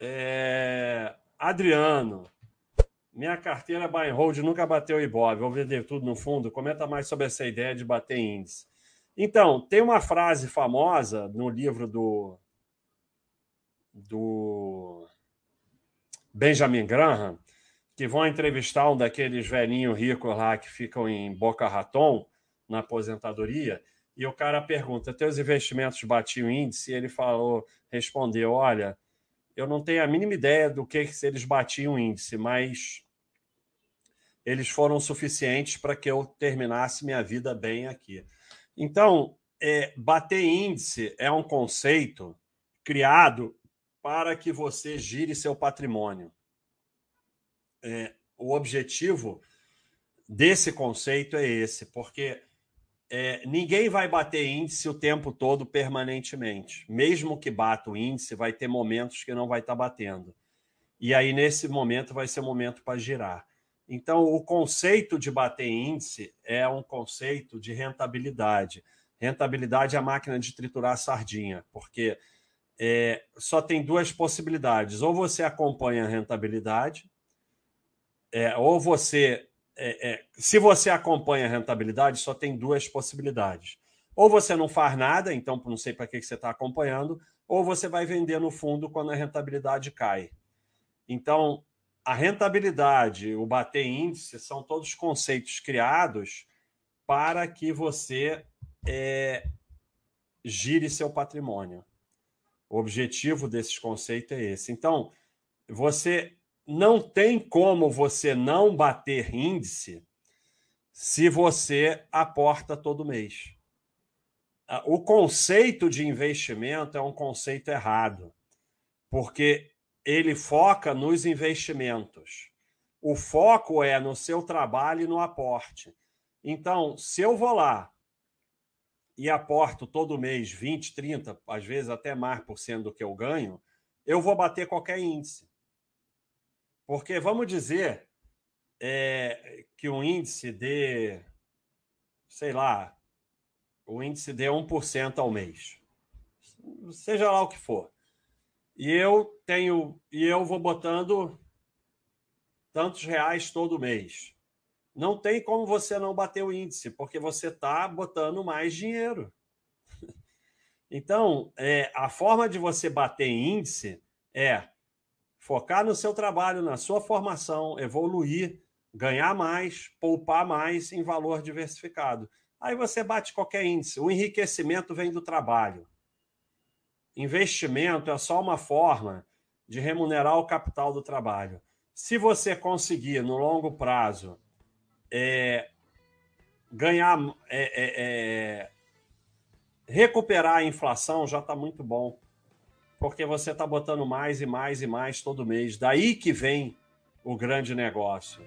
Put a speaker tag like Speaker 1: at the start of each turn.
Speaker 1: É... Adriano, minha carteira buy and hold nunca bateu Ibov, vou vender tudo no fundo. Comenta mais sobre essa ideia de bater índice. Então, tem uma frase famosa no livro do, do Benjamin Graham, que vão entrevistar um daqueles velhinhos ricos lá que ficam em Boca Raton, na aposentadoria, e o cara pergunta: teus investimentos batiam índice? E ele falou, respondeu: olha, eu não tenho a mínima ideia do que se eles batiam índice, mas eles foram suficientes para que eu terminasse minha vida bem aqui. Então, é, bater índice é um conceito criado para que você gire seu patrimônio. É, o objetivo desse conceito é esse, porque é, ninguém vai bater índice o tempo todo permanentemente. Mesmo que bata o índice, vai ter momentos que não vai estar tá batendo. E aí, nesse momento, vai ser momento para girar. Então, o conceito de bater índice é um conceito de rentabilidade. Rentabilidade é a máquina de triturar sardinha, porque é, só tem duas possibilidades. Ou você acompanha a rentabilidade, é, ou você é, é, se você acompanha a rentabilidade, só tem duas possibilidades. Ou você não faz nada, então não sei para que, você está acompanhando, ou você vai vender no fundo quando a rentabilidade cai. Então, a rentabilidade, o bater índice, são todos conceitos criados para que você é, gire seu patrimônio. O objetivo desses conceitos é esse. Então, você não tem como você não bater índice se você aporta todo mês. O conceito de investimento é um conceito errado, porque ele foca nos investimentos. O foco é no seu trabalho e no aporte. Então, se eu vou lá e aporto todo mês 20, 30, às vezes até mais por cento do que eu ganho, eu vou bater qualquer índice. Porque vamos dizer é, que o índice de, sei lá, o índice de 1% ao mês, seja lá o que for. E eu tenho, e eu vou botando tantos reais todo mês. Não tem como você não bater o índice, porque você está botando mais dinheiro. Então, é, a forma de você bater índice é focar no seu trabalho, na sua formação, evoluir, ganhar mais, poupar mais em valor diversificado. Aí você bate qualquer índice. O enriquecimento vem do trabalho. Investimento é só uma forma de remunerar o capital do trabalho. Se você conseguir, no longo prazo, é, ganhar, é, é, é recuperar a inflação, já está muito bom porque você está botando mais e mais e mais todo mês. Daí que vem o grande negócio.